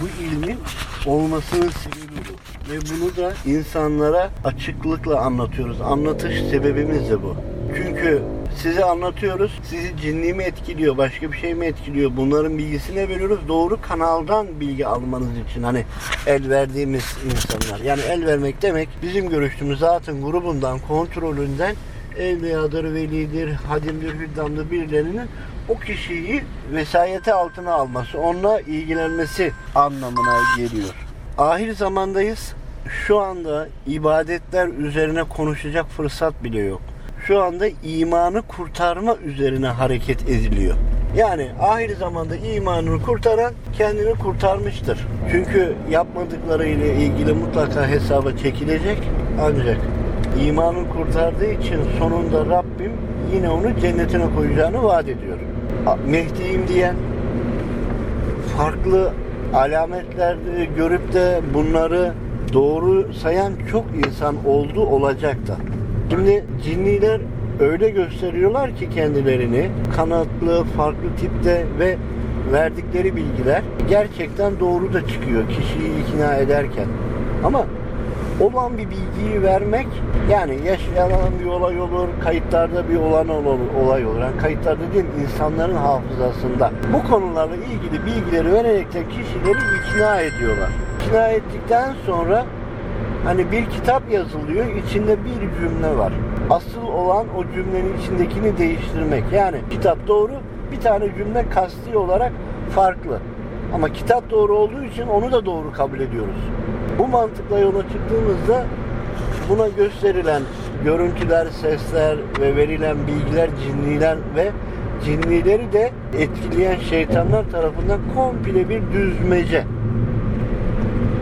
Bu ilmin olmasının sebebi bu. Ve bunu da insanlara açıklıkla anlatıyoruz. Anlatış sebebimiz de bu. Çünkü size anlatıyoruz. Sizi cinli mi etkiliyor, başka bir şey mi etkiliyor? Bunların bilgisini veriyoruz. Doğru kanaldan bilgi almanız için hani el verdiğimiz insanlar. Yani el vermek demek bizim görüştüğümüz zaten grubundan, kontrolünden evliyadır, velidir, hadimdir, hüddamdır birilerinin o kişiyi vesayete altına alması, onunla ilgilenmesi anlamına geliyor. Ahir zamandayız. Şu anda ibadetler üzerine konuşacak fırsat bile yok. Şu anda imanı kurtarma üzerine hareket ediliyor. Yani ahir zamanda imanını kurtaran kendini kurtarmıştır. Çünkü yapmadıkları ile ilgili mutlaka hesaba çekilecek. Ancak imanı kurtardığı için sonunda Rabbim yine onu cennetine koyacağını vaat ediyor. Mehdi'yim diyen farklı alametler görüp de bunları doğru sayan çok insan oldu olacak da. Şimdi cinniler öyle gösteriyorlar ki kendilerini kanatlı, farklı tipte ve verdikleri bilgiler gerçekten doğru da çıkıyor kişiyi ikna ederken. Ama olan bir bilgiyi vermek yani yaşanan bir olay olur, kayıtlarda bir olan olur, olay olur. Yani kayıtlarda değil insanların hafızasında. Bu konularla ilgili bilgileri vererek de kişileri ikna ediyorlar. İkna ettikten sonra hani bir kitap yazılıyor, içinde bir cümle var. Asıl olan o cümlenin içindekini değiştirmek. Yani kitap doğru, bir tane cümle kasti olarak farklı. Ama kitap doğru olduğu için onu da doğru kabul ediyoruz. Bu mantıkla yola çıktığımızda buna gösterilen görüntüler, sesler ve verilen bilgiler cinniler ve cinnileri de etkileyen şeytanlar tarafından komple bir düzmece.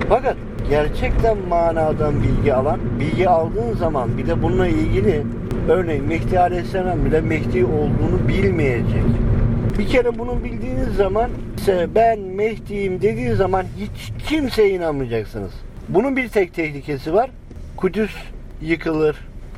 Fakat gerçekten manadan bilgi alan, bilgi aldığın zaman bir de bununla ilgili örneğin Mehdi Aleyhisselam bile Mehdi olduğunu bilmeyecek. Bir kere bunu bildiğiniz zaman ise ben Mehdi'yim dediği zaman hiç kimseye inanmayacaksınız. Bunun bir tek tehlikesi var. Kudüs yıkılır.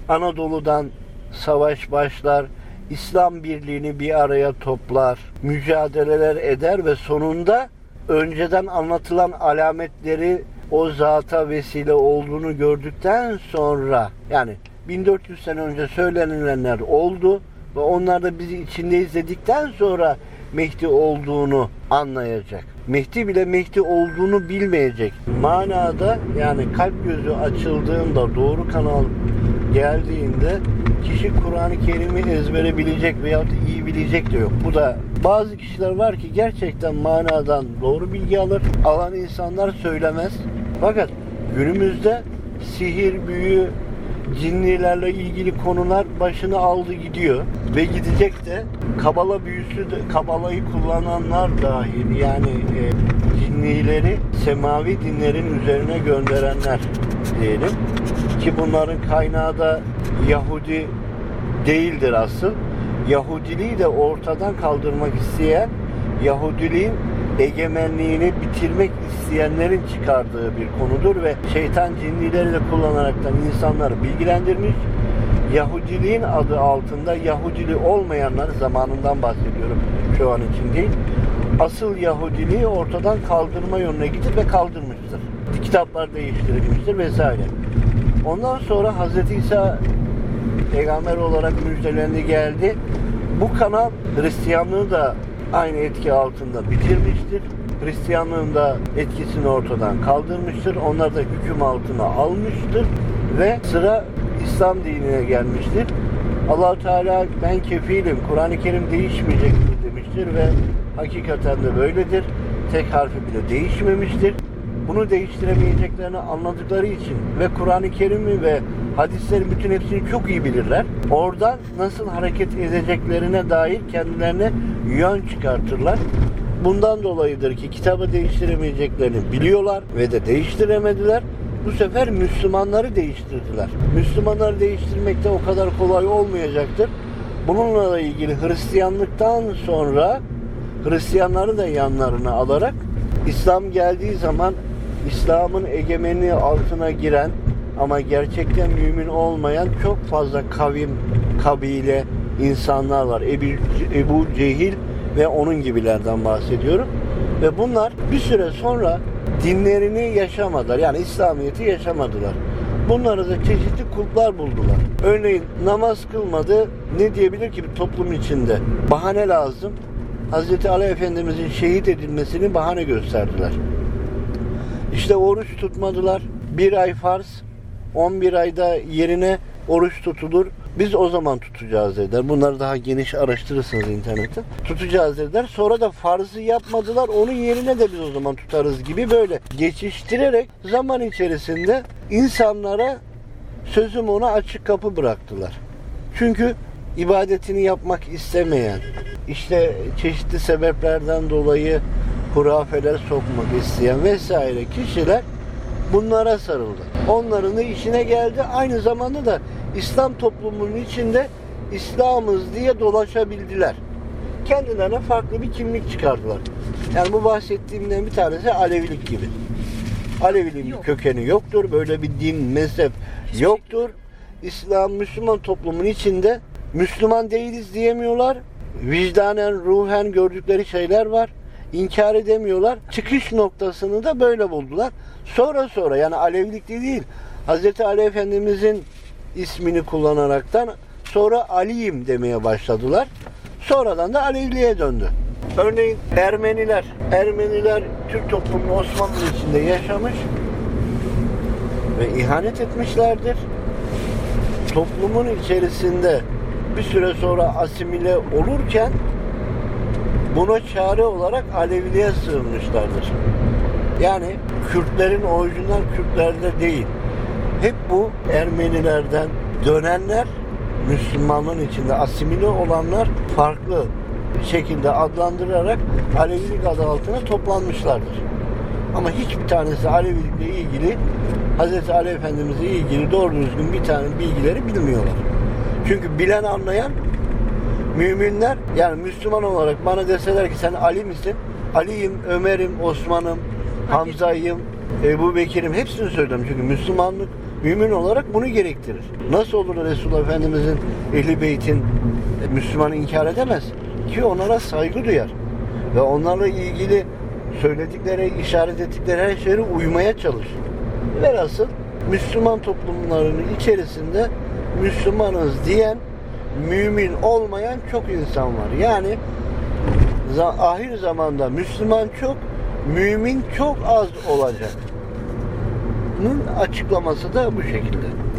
Anadolu'dan savaş başlar. İslam birliğini bir araya toplar. Mücadeleler eder ve sonunda önceden anlatılan alametleri o zata vesile olduğunu gördükten sonra yani 1400 sene önce söylenilenler oldu ve onlar da bizi içinde izledikten sonra Mehdi olduğunu anlayacak. Mehdi bile Mehdi olduğunu bilmeyecek. Manada yani kalp gözü açıldığında doğru kanal geldiğinde kişi Kur'an-ı Kerim'i ezbere bilecek veya iyi bilecek de yok. Bu da bazı kişiler var ki gerçekten manadan doğru bilgi alır. Alan insanlar söylemez. Fakat günümüzde sihir, büyü, cinnilerle ilgili konular başını aldı gidiyor ve gidecek de kabala büyüsü de kabalayı kullananlar dahil yani e, cinnileri semavi dinlerin üzerine gönderenler diyelim ki bunların kaynağı da Yahudi değildir asıl. Yahudiliği de ortadan kaldırmak isteyen Yahudiliğin egemenliğini bitirmek isteyenlerin çıkardığı bir konudur ve şeytan cinnileri de kullanaraktan insanları bilgilendirmiş. Yahudiliğin adı altında Yahudili olmayanlar zamanından bahsediyorum şu an için değil. Asıl Yahudiliği ortadan kaldırma yönüne gidip ve kaldırmıştır. Kitaplar değiştirilmiştir vesaire. Ondan sonra Hz. İsa peygamber olarak müjdelendi geldi. Bu kanal Hristiyanlığı da aynı etki altında bitirmiştir. Hristiyanlığın da etkisini ortadan kaldırmıştır. Onlar da hüküm altına almıştır ve sıra İslam dinine gelmiştir. allah Teala ben kefilim, Kur'an-ı Kerim değişmeyecektir demiştir ve hakikaten de böyledir. Tek harfi bile değişmemiştir. Bunu değiştiremeyeceklerini anladıkları için ve Kur'an-ı Kerim'i ve hadislerin bütün hepsini çok iyi bilirler. Oradan nasıl hareket edeceklerine dair kendilerine yön çıkartırlar. Bundan dolayıdır ki kitabı değiştiremeyeceklerini biliyorlar ve de değiştiremediler. Bu sefer Müslümanları değiştirdiler. Müslümanları değiştirmek de o kadar kolay olmayacaktır. Bununla ilgili Hristiyanlıktan sonra Hristiyanları da yanlarına alarak İslam geldiği zaman İslam'ın egemenliği altına giren ama gerçekten mümin olmayan çok fazla kavim, kabile, insanlar var. Ebu, Ebu Cehil ve onun gibilerden bahsediyorum. Ve bunlar bir süre sonra dinlerini yaşamadılar. Yani İslamiyet'i yaşamadılar. Bunları da çeşitli kulplar buldular. Örneğin namaz kılmadı ne diyebilir ki bir toplum içinde? Bahane lazım. Hz. Ali Efendimizin şehit edilmesini bahane gösterdiler. İşte oruç tutmadılar. Bir ay farz, 11 ayda yerine oruç tutulur. Biz o zaman tutacağız dediler. Bunları daha geniş araştırırsınız internette. Tutacağız dediler. Sonra da farzı yapmadılar. Onun yerine de biz o zaman tutarız gibi böyle geçiştirerek zaman içerisinde insanlara sözüm ona açık kapı bıraktılar. Çünkü ibadetini yapmak istemeyen, işte çeşitli sebeplerden dolayı hurafeler sokmak isteyen vesaire kişiler bunlara sarıldı. Onların işine geldi. Aynı zamanda da İslam toplumunun içinde İslamız diye dolaşabildiler. Kendilerine farklı bir kimlik çıkardılar. Yani bu bahsettiğimden bir tanesi Alevilik gibi. Aleviliğin Yok. kökeni yoktur. Böyle bir din, mezhep yoktur. İslam, Müslüman toplumun içinde Müslüman değiliz diyemiyorlar. Vicdanen, ruhen gördükleri şeyler var. İnkar edemiyorlar. Çıkış noktasını da böyle buldular. Sonra sonra yani Alevilik de değil. Hz. Ali Efendimizin ismini kullanaraktan sonra Ali'yim demeye başladılar. Sonradan da Aleviliğe döndü. Örneğin Ermeniler. Ermeniler Türk toplumunun Osmanlı içinde yaşamış ve ihanet etmişlerdir. Toplumun içerisinde bir süre sonra asimile olurken buna çare olarak Aleviliğe sığınmışlardır. Yani Kürtlerin orijinal Kürtlerde değil. Hep bu Ermenilerden dönenler Müslümanlığın içinde asimile olanlar farklı şekilde adlandırarak Alevilik adı altına toplanmışlardır. Ama hiçbir tanesi Alevilikle ilgili Hz. Ali Efendimizle ilgili doğru düzgün bir tane bilgileri bilmiyorlar. Çünkü bilen anlayan müminler yani Müslüman olarak bana deseler ki sen Ali misin? Ali'yim, Ömer'im, Osman'ım, Hamza'yım, Ebu Bekir'im hepsini söyledim. Çünkü Müslümanlık mümin olarak bunu gerektirir. Nasıl olur Resulullah Efendimizin ehli beytin e, Müslümanı inkar edemez? Ki onlara saygı duyar. Ve onlarla ilgili söyledikleri, işaret ettikleri her şeye uymaya çalışır. Velhasıl Müslüman toplumlarının içerisinde Müslümanız diyen mümin olmayan çok insan var. Yani ahir zamanda Müslüman çok, mümin çok az olacak. Bunun açıklaması da bu şekilde.